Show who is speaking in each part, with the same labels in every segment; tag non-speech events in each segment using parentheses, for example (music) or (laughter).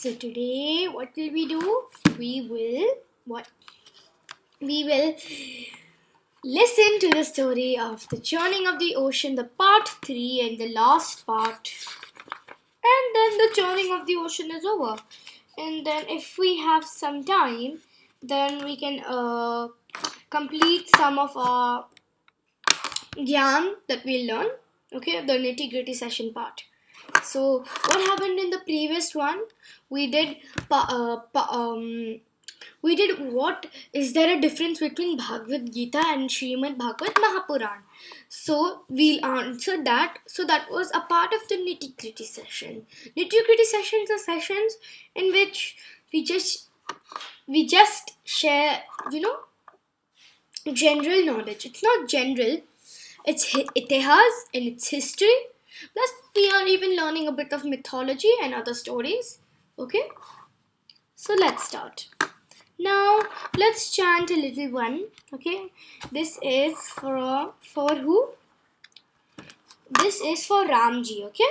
Speaker 1: So today, what will we do? We will what? We will listen to the story of the churning of the ocean, the part three and the last part, and then the churning of the ocean is over. And then, if we have some time, then we can uh, complete some of our gyan that we learn. Okay, the nitty gritty session part. So, what happened in the previous one? We did uh, um, we did what is there a difference between Bhagavad Gita and Srimad Bhagavad Mahapuran? So we'll answer that. So that was a part of the nitty gritty session. Nitty gritty sessions are sessions in which we just we just share, you know, general knowledge. It's not general. It's itihas and its history. Plus, we are even learning a bit of mythology and other stories. Okay, so let's start. Now let's chant a little one. Okay, this is for for who? This is for Ramji. Okay.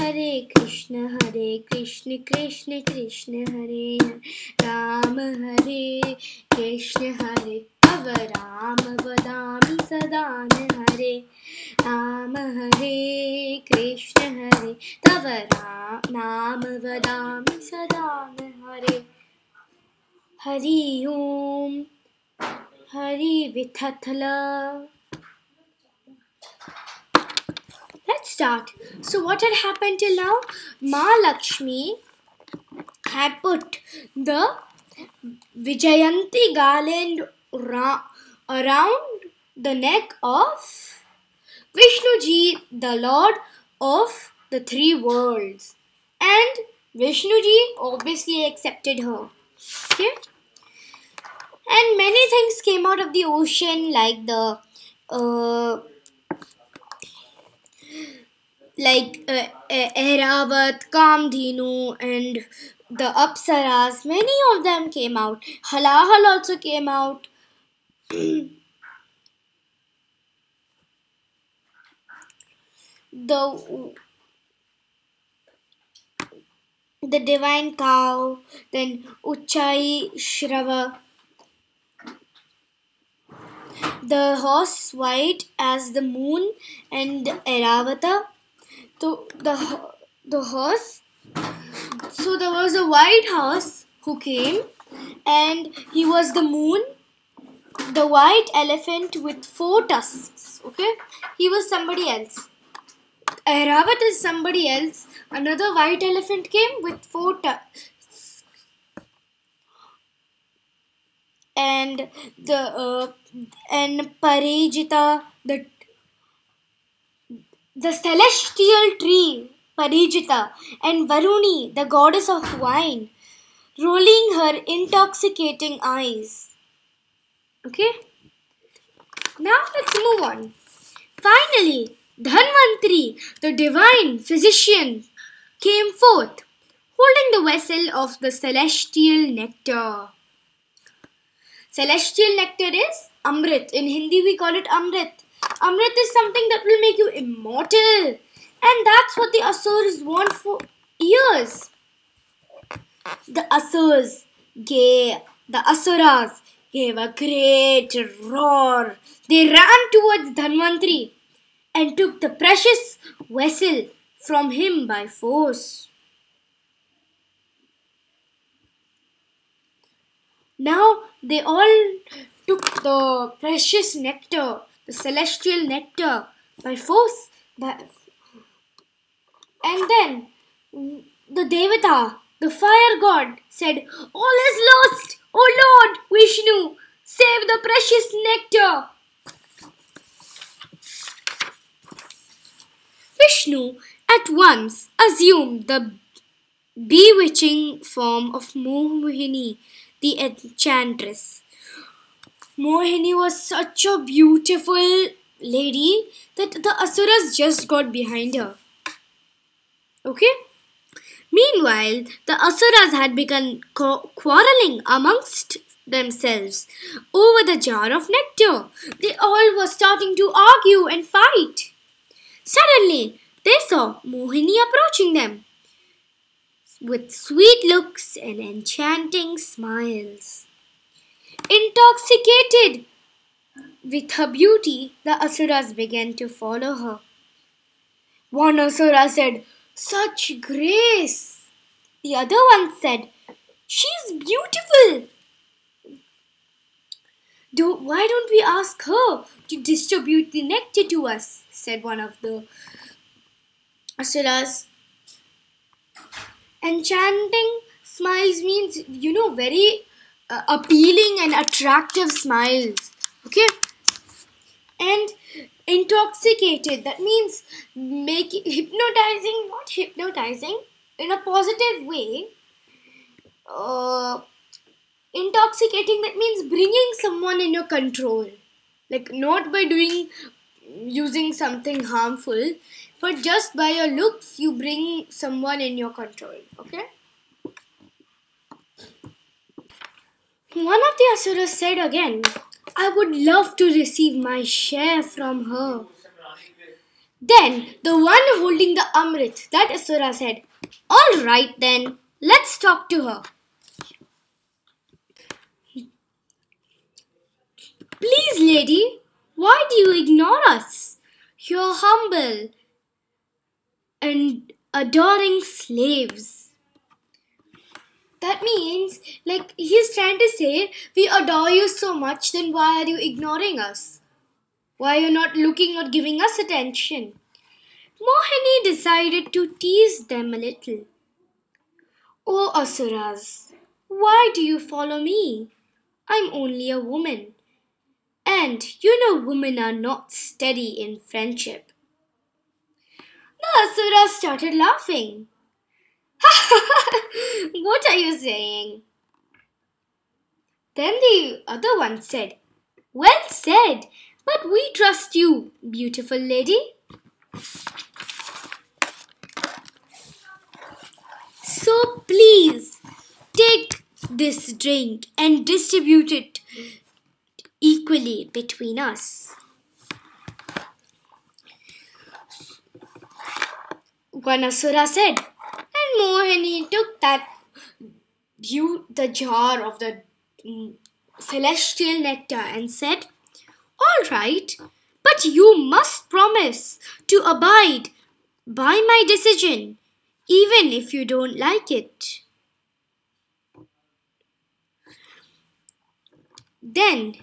Speaker 1: हरे कृष्ण हरे कृष्ण कृष्ण कृष्ण, हरे राम, हरे कृष्ण, हरे अव राम, वदामि सदा हरे राम, हरे कृष्ण, हरे तव राम, नाम वदामि सदा हरे। हरि ओम, Hari विथथला Let's start. So, what had happened till now? Ma Lakshmi had put the Vijayanti garland around the neck of Vishnuji, the Lord of the three worlds. And Vishnuji obviously accepted her. Okay? And many things came out of the ocean, like the uh, like uh, uh, Airavat, Kamdhenu, and the Apsaras. Many of them came out. Halahal also came out. the the divine cow, then Uchai Shrava. The horse white as the moon and. So the ho- the horse. So there was a white horse who came, and he was the moon. The white elephant with four tusks. Okay, he was somebody else. Airavat is somebody else. Another white elephant came with four tusks. And the uh, and Parijata, the the celestial tree, Parijata, and Varuni, the goddess of wine, rolling her intoxicating eyes. Okay? Now let's move on. Finally, Dhanvantri, the divine physician, came forth, holding the vessel of the celestial nectar. Celestial nectar is Amrit. In Hindi, we call it Amrit. Amrit is something that will make you immortal. And that's what the Asuras want for years. The Asuras gave, the Asuras gave a great roar. They ran towards Dhanvantri and took the precious vessel from him by force. Now they all took the precious nectar, the celestial nectar, by force. By, and then the Devata, the fire god, said, All is lost! O Lord Vishnu, save the precious nectar! Vishnu at once assumed the bewitching form of Mohini, the enchantress, Mohini was such a beautiful lady that the Asuras just got behind her. Okay? Meanwhile, the Asuras had begun quarreling amongst themselves over the jar of nectar. They all were starting to argue and fight. Suddenly, they saw Mohini approaching them with sweet looks and enchanting smiles. Intoxicated with her beauty, the Asuras began to follow her. One Asura said, Such grace! The other one said, She's beautiful! Do, why don't we ask her to distribute the nectar to us? said one of the Asuras. Enchanting smiles means, you know, very uh, appealing and attractive smiles. Okay? And intoxicated, that means making hypnotizing, not hypnotizing, in a positive way. Uh, intoxicating, that means bringing someone in your control. Like, not by doing using something harmful, but just by your looks, you bring someone in your control. Okay? One of the Asuras said again, I would love to receive my share from her. Then the one holding the Amrit, that Asura said, All right then, let's talk to her. Please, lady, why do you ignore us? You're humble and adoring slaves. That means, like, he's trying to say, we adore you so much, then why are you ignoring us? Why are you not looking or giving us attention? Mohini decided to tease them a little. Oh, Asuras, why do you follow me? I'm only a woman. And you know women are not steady in friendship. The Asuras started laughing. (laughs) what are you saying? Then the other one said, Well said, but we trust you, beautiful lady. So please take this drink and distribute it equally between us. Ganasura said, Mohini took that view the jar of the mm, celestial nectar and said, All right, but you must promise to abide by my decision, even if you don't like it. Then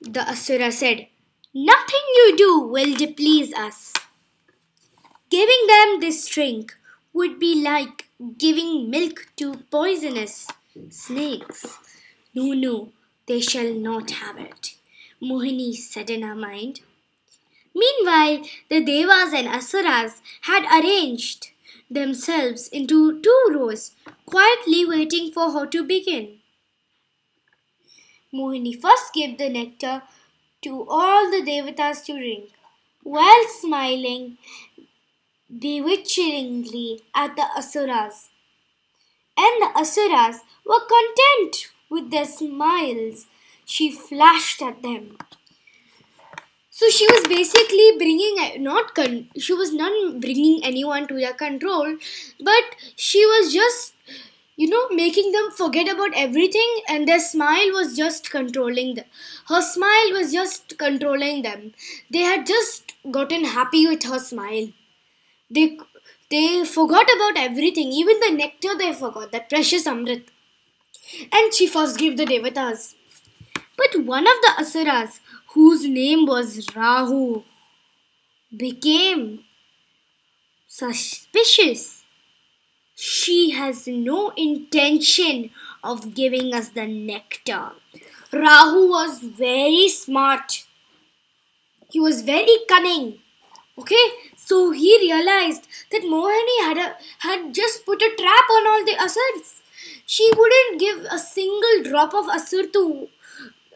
Speaker 1: the Asura said, Nothing you do will displease us. Giving them this drink would be like giving milk to poisonous snakes. No, no, they shall not have it, Mohini said in her mind. Meanwhile, the Devas and Asuras had arranged themselves into two rows, quietly waiting for her to begin. Mohini first gave the nectar to all the Devatas to drink, while smiling bewitchingly at the Asuras. And the Asuras were content with their smiles she flashed at them. So she was basically bringing not con- she was not bringing anyone to their control, but she was just you know making them forget about everything, and their smile was just controlling them. Her smile was just controlling them. They had just gotten happy with her smile. They they forgot about everything, even the nectar they forgot, that precious Amrit. And she first gave the Devatas. But one of the Asuras, whose name was Rahu, became suspicious. She has no intention of giving us the nectar. Rahu was very smart. He was very cunning. Okay, so he realized that Mohini had a, had just put a trap on all the Asuras. She wouldn't give a single drop of Asur to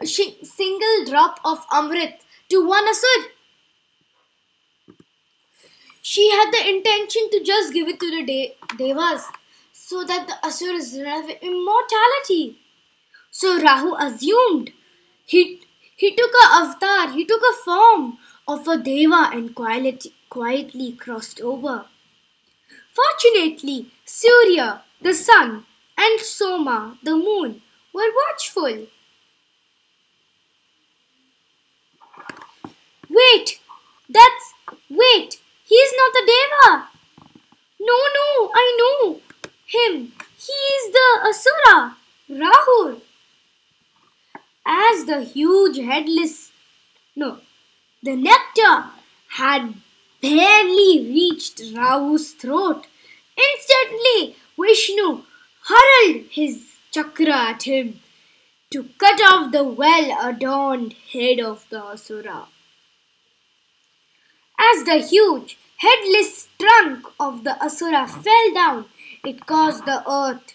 Speaker 1: she, single drop of Amrit to one Asur. She had the intention to just give it to the de- Devas so that the Asuras have immortality. So Rahu assumed he, he took a avatar, he took a form of a Deva and quietly, quietly crossed over. Fortunately, Surya, the sun, and Soma, the moon, were watchful. Wait, that's. Wait, he's not the Deva. No, no, I know him. He is the Asura, Rahu. As the huge headless. No, the nectar had barely reached Rahu's throat. Instantly, Vishnu hurled his chakra at him to cut off the well adorned head of the Asura. As the huge, headless trunk of the Asura fell down, it caused the earth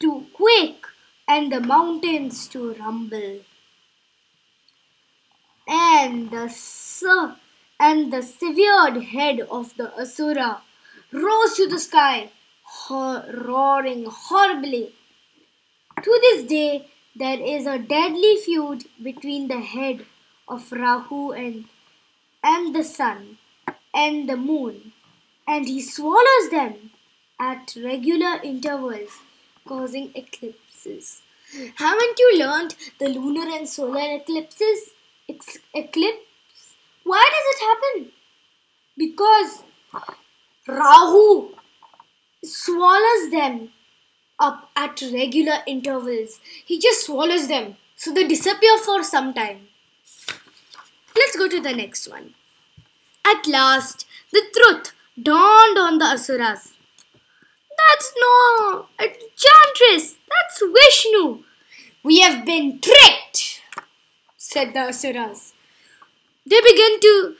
Speaker 1: to quake and the mountains to rumble. And the, and the severed head of the Asura rose to the sky, roaring horribly. To this day, there is a deadly feud between the head of Rahu and and the sun and the moon, and he swallows them at regular intervals, causing eclipses. Haven't you learned the lunar and solar eclipses? Eclipse? Why does it happen? Because Rahu swallows them up at regular intervals. He just swallows them so they disappear for some time. Let's go to the next one. At last, the truth dawned on the Asuras. That's no enchantress, that's Vishnu. We have been tricked, said the Asuras. They began to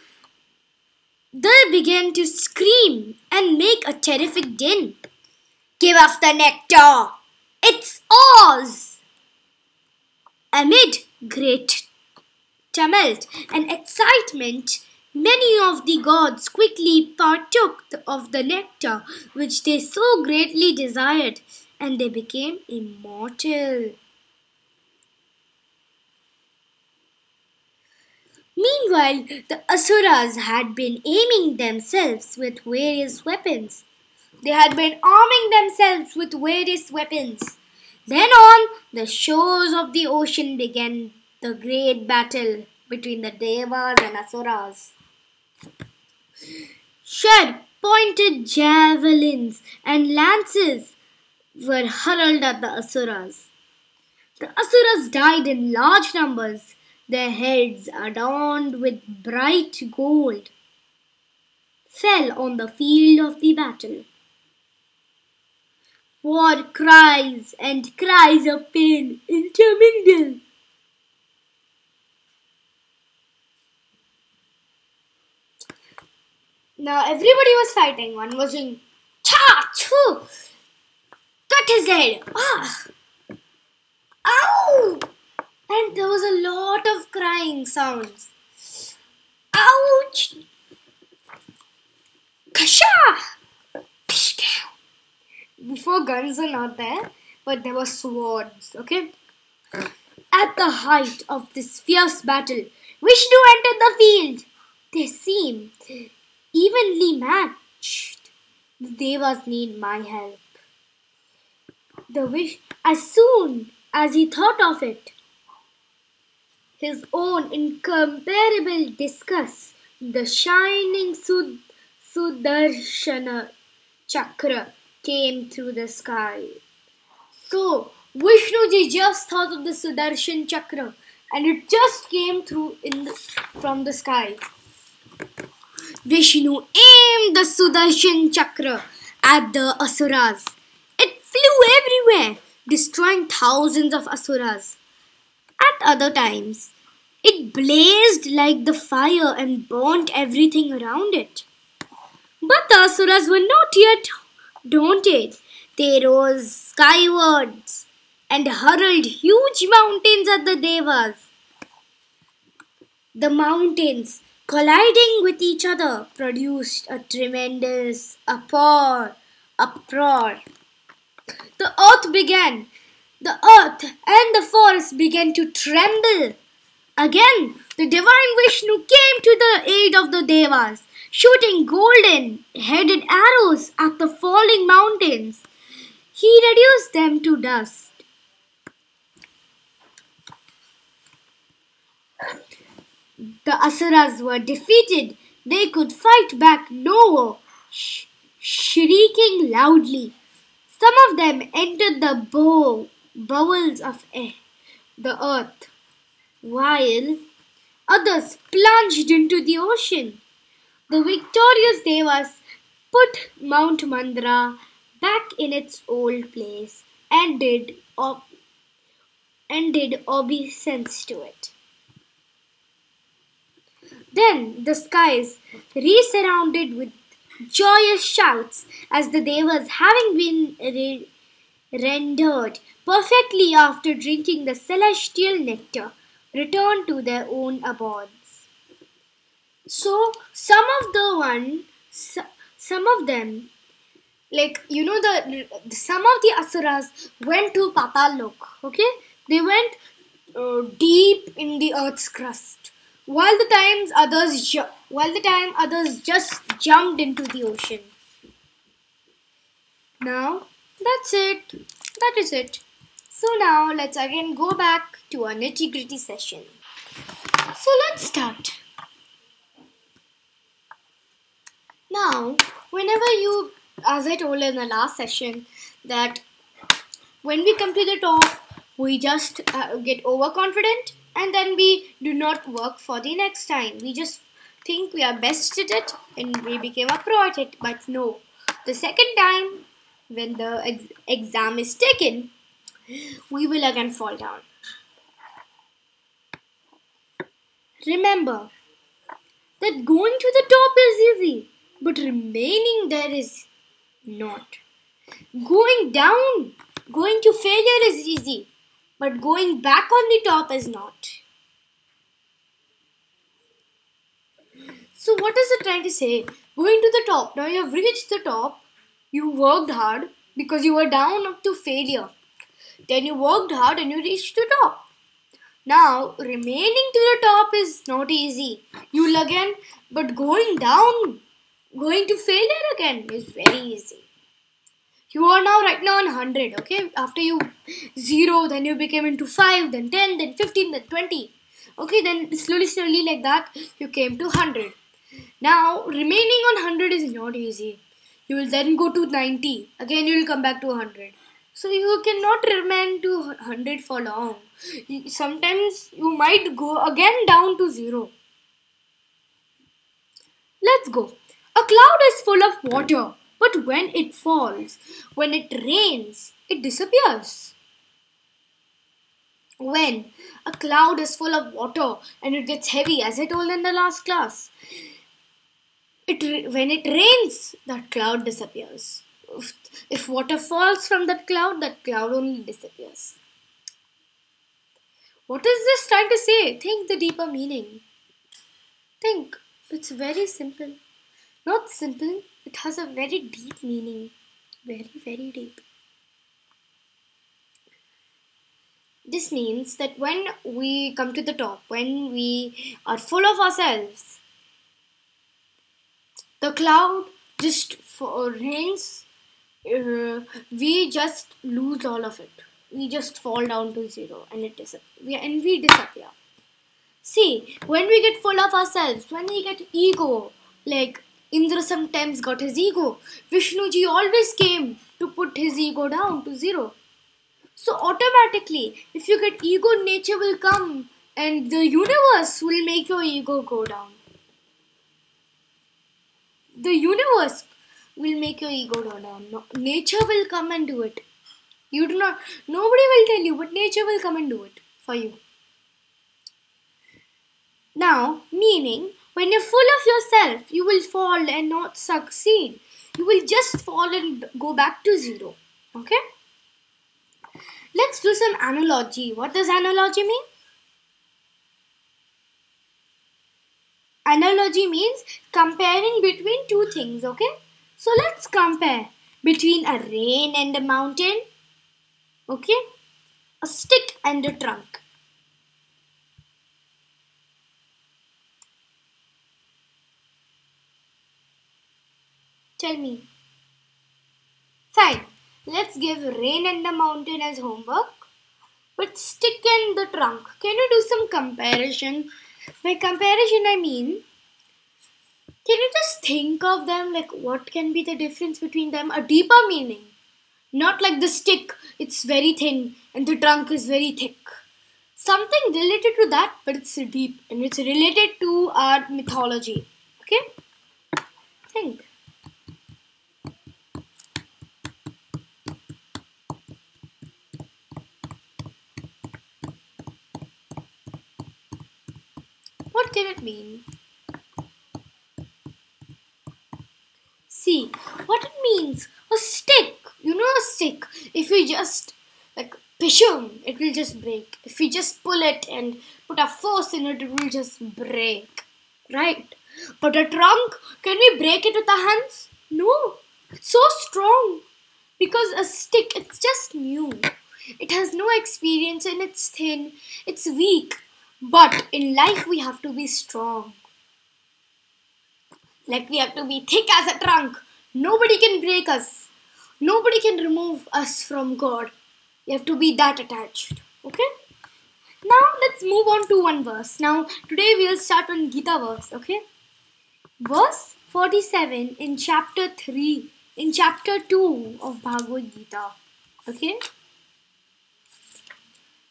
Speaker 1: they began to scream and make a terrific din. Give us the nectar! It's ours! Amid great tumult and excitement, many of the gods quickly partook of the nectar which they so greatly desired, and they became immortal. Meanwhile, the Asuras had been aiming themselves with various weapons. They had been arming themselves with various weapons. Then on the shores of the ocean began the great battle between the Devas and Asuras. Sharp pointed javelins and lances were hurled at the Asuras. The Asuras died in large numbers, their heads adorned with bright gold, fell on the field of the battle. War cries and cries of pain intermingled. Now everybody was fighting. One was in cha cut his head. Ah! And there was a lot of crying sounds. Ouch! Kasha! Before guns are not there, but there were swords. Okay. At the height of this fierce battle, Vishnu entered the field. They seemed evenly matched. The Devas need my help. The wish, as soon as he thought of it, his own incomparable discus, the shining Sud- Sudarshana chakra came through the sky. So, Vishnuji just thought of the Sudarshan chakra and it just came through in the, from the sky. Vishnu aimed the Sudarshan chakra at the Asuras. It flew everywhere, destroying thousands of Asuras. Other times, it blazed like the fire and burnt everything around it. But the Asuras were not yet daunted. They rose skywards and hurled huge mountains at the Devas. The mountains, colliding with each other, produced a tremendous uproar. uproar. The earth began. The earth and the forest began to tremble. Again, the divine Vishnu came to the aid of the Devas, shooting golden headed arrows at the falling mountains. He reduced them to dust. The Asuras were defeated. They could fight back no more, sh- shrieking loudly. Some of them entered the bow, bowels of air, the earth, while others plunged into the ocean. The victorious Devas put Mount Mandara back in its old place and did, ob- and did obeisance to it. Then the skies resounded with joyous shouts as the Devas, having been re- rendered perfectly after drinking the celestial nectar, returned to their own abodes. So some of the one, some of them, like you know the some of the asuras went to Patal Okay, they went uh, deep in the earth's crust while the times others ju- while the time others just jumped into the ocean. Now that's it. That is it. So now let's again go back to our nitty gritty session. So let's start. Now, whenever you, as I told in the last session, that when we come to the top, we just uh, get overconfident and then we do not work for the next time. We just think we are best at it and we became a pro at it. But no, the second time when the ex exam is taken, we will again fall down. Remember that going to the top is easy, but remaining there is not. Going down, going to failure is easy, but going back on the top is not. So what is it trying to say? Going to the top. Now you have reached the top. You worked hard because you were down up to failure. Then you worked hard and you reached the top. Now remaining to the top is not easy. You'll again, but going down, going to failure again is very easy you are now right now on 100 okay after you 0 then you became into 5 then 10 then 15 then 20 okay then slowly slowly like that you came to 100 now remaining on 100 is not easy you will then go to 90 again you will come back to 100 so you cannot remain to 100 for long. Sometimes you might go again down to 0 let's go. A cloud is full of water but when it falls, when it rains, it disappears. When a cloud is full of water and it gets heavy, as I told in the last class, it when it rains, that cloud disappears. If, if water falls from that cloud, that cloud only disappears. What is this trying to say? Think the deeper meaning. Think. It's very simple. Not simple, it has a very deep meaning. Very, very deep. This means that when we come to the top, when we are full of ourselves, the cloud just rains, uh, we just lose all of it. We just fall down to zero and it disappears. And we disappear. See, when we get full of ourselves, when we get ego, like Indra sometimes got his ego. Vishnuji always came to put his ego down to zero. So automatically, if you get ego, nature will come and the universe will make your ego go down. The universe will make your ego go down. No, nature will come and do it. You do not, nobody will tell you, but nature will come and do it for you. Now, meaning when you're full of yourself, you will fall and not succeed. You will just fall and go back to zero. Okay? let's do some analogy. What does analogy mean? Analogy means comparing between two things, okay? So let's compare between a rain and a mountain, okay? A stick and a trunk. Tell me. Fine. Let's give rain and the mountain as homework. But stick and the trunk. Can you do some comparison? By comparison, I mean, can you just think of them like what can be the difference between them? A deeper meaning. Not like the stick, it's very thin, and the trunk is very thick. Something related to that, but it's deep and it's related to our mythology. Okay? Think. Can it mean? See, what it means? A stick. You know a stick. If we just like pishum, it it will just break. If we just pull it and put a force in it, it will just break. Right? But a trunk, can we break it with our hands? No. It's so strong. Because a stick, it's just new. It has no experience and it's thin. It's weak. But in life, we have to be strong. Like we have to be thick as a trunk. Nobody can break us. Nobody can remove us from God. You have to be that attached. Okay? Now let's move on to one verse. Now today we'll start on Gita verse. Okay? Verse 47 in chapter 3, in chapter 2 of Bhagavad Gita. Okay?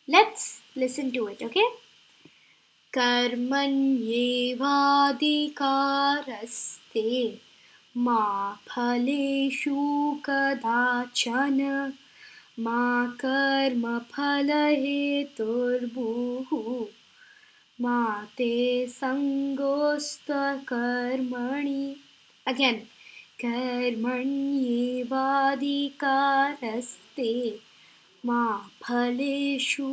Speaker 1: Let's listen to it. Okay? कर्मण्येवाधिकारस्ते मा फलेषु कदाचन मा कर्मफलहेतुर्भुः मा ते सङ्गोस्त्वकर्मणि again कर्मण्येवाधिकारस्ते मा फलेषु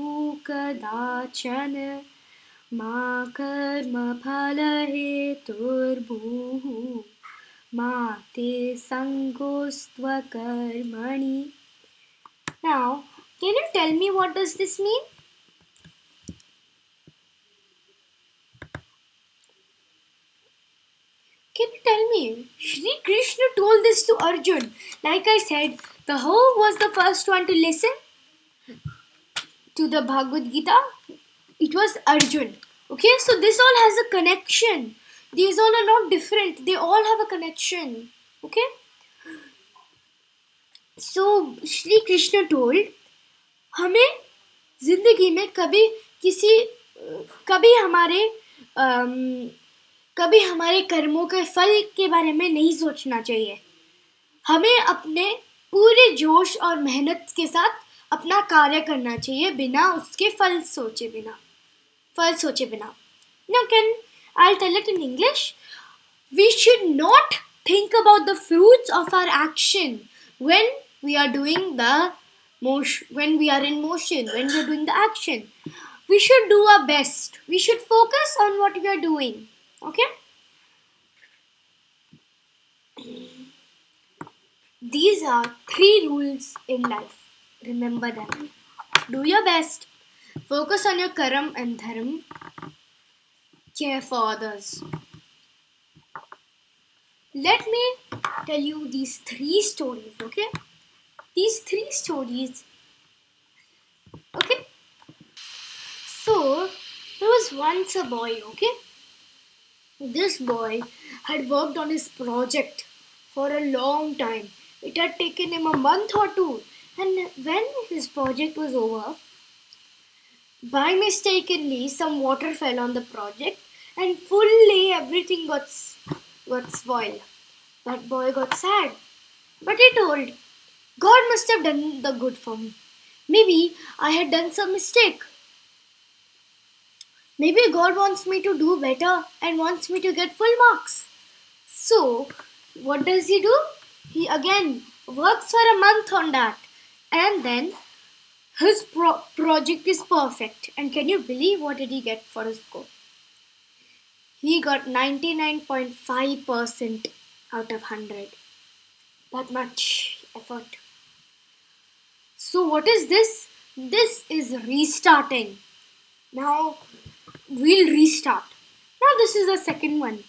Speaker 1: कदाचन मा कर्मफलहेतुर्भुः मा ते सङ्गोस्त्वकर्मणि Now, can you tell me what does this mean? Can you tell me? Shri Krishna told this to Arjun. Like I said, the who was the first one to listen to the Bhagavad Gita? It was Arjun. Okay, so this all has a connection. These all are not different. They all have a connection. Okay? So Shri Krishna told हमें ज़िंदगी में कभी किसी कभी हमारे कभी हमारे कर्मों के फल के बारे में नहीं सोचना चाहिए हमें अपने पूरे जोश और मेहनत के साथ अपना कार्य करना चाहिए बिना उसके फल सोचे बिना first soche bina now can i'll tell it in english? We should not think about the fruits of our action when we are doing the motion when we are in motion when we are doing the action. We should do our best. We should focus on what we are doing. Okay? These are three rules in life. Remember them do your best focus on your karam and dharam care for others let me tell you these three stories okay these three stories. Okay. So there was once a boy, okay? This boy had worked on his project for a long time. It had taken him a month or two. And when his project was over, by mistakenly some water fell on the project and fully everything got, got spoiled. That boy got sad. But he told, God must have done the good for me. Maybe I had done some mistake. Maybe God wants me to do better and wants me to get full marks. So, what does he do? He again works for a month on that. And then his pro- project is perfect. And can you believe what did he get for his score? He got 99.5% out of 100. That much effort. So, what is this? This is restarting. Now, we'll restart. Now, this is the second one.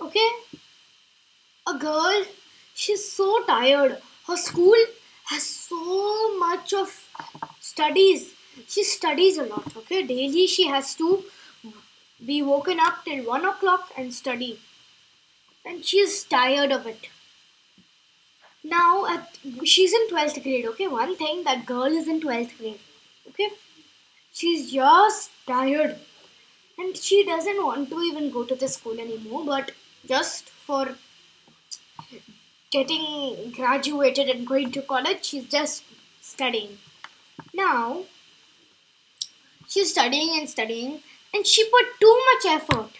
Speaker 1: Okay? A girl, she's so tired. Her school has so much of studies. She studies a lot, okay? Daily she has to be woken up till 1 o'clock and study. And she is tired of it. Now, at, she's in 12th grade, okay? One thing, that girl is in 12th grade, okay? She's just tired. And she doesn't want to even go to the school anymore, but just for getting graduated and going to college, she's just studying. Now, she's studying and studying, and she put too much effort.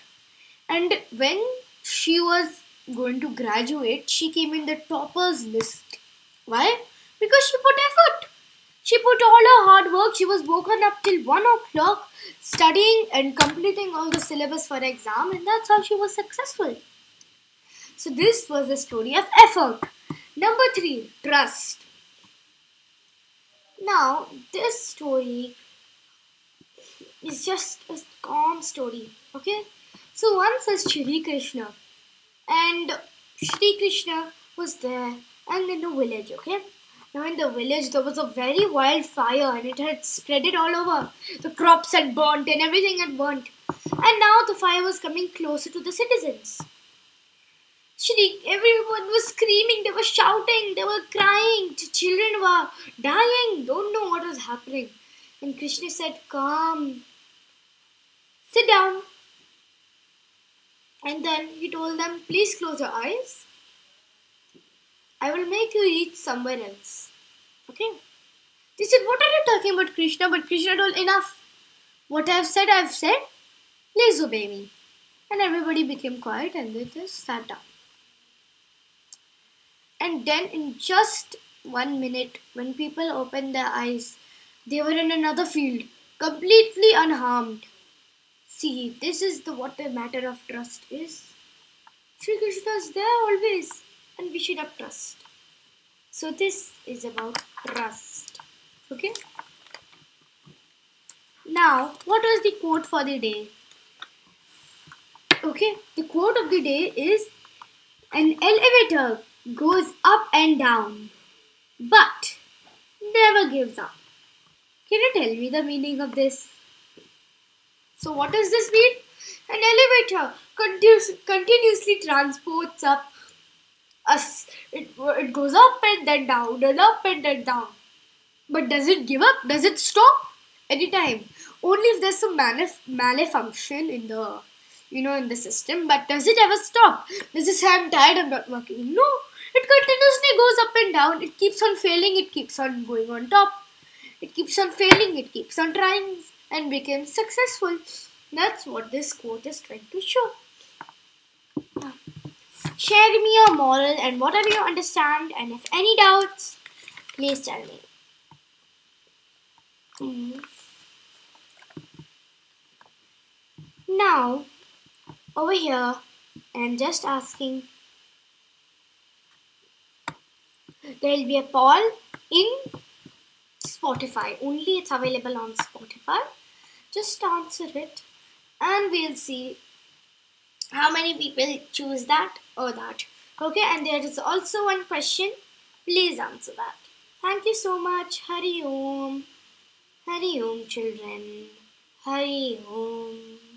Speaker 1: And when she was going to graduate, she came in the toppers list. Why? Because she put effort. She put all her hard work. She was woken up till 1 o'clock studying and completing all the syllabus for exam, and that's how she was successful. So this was the story of effort. Number three, trust. Now this story is just a calm story. Okay. So once was Shri Krishna, and Shri Krishna was there, and in the village. Okay. Now in the village there was a very wild fire, and it had spread it all over. The crops had burnt, and everything had burnt. And now the fire was coming closer to the citizens. Shri, everyone was screaming, they were shouting, they were crying, the children were dying, don't know what was happening. And Krishna said, Come, sit down. And then he told them, Please close your eyes. I will make you reach somewhere else. Okay? They said, What are you talking about, Krishna? But Krishna told, Enough. What I have said, I have said. Please obey me. And everybody became quiet and they just sat down. And then, in just one minute, when people opened their eyes, they were in another field, completely unharmed. See, this is the what the matter of trust is. Sri Krishna is there always, and we should have trust. So this is about trust. Okay. Now, what was the quote for the day? Okay, the quote of the day is an elevator goes up and down, but never gives up. Can you tell me the meaning of this? So, what does this mean? An elevator continuously transports up us. It, it goes up and then down and up and then down. But does it give up? Does it stop? Anytime. Only if there's some malef- malfunction in the you know in the system. But does it ever stop? Does it say I'm tired, I'm not working? No. It continuously goes up and down. It keeps on failing. It keeps on going on top. It keeps on failing. It keeps on trying and becomes successful. That's what this quote is trying to show. Share me your moral and whatever you understand, and if any doubts, please tell me. Mm. Now, over here, I'm just asking there will be a poll in Spotify. Only it's available on Spotify. Just answer it and we'll see how many people choose that or that. Okay, and there is also one question. Please answer that. Thank you so much. Hari Om. Hari Om, children. Hari Om.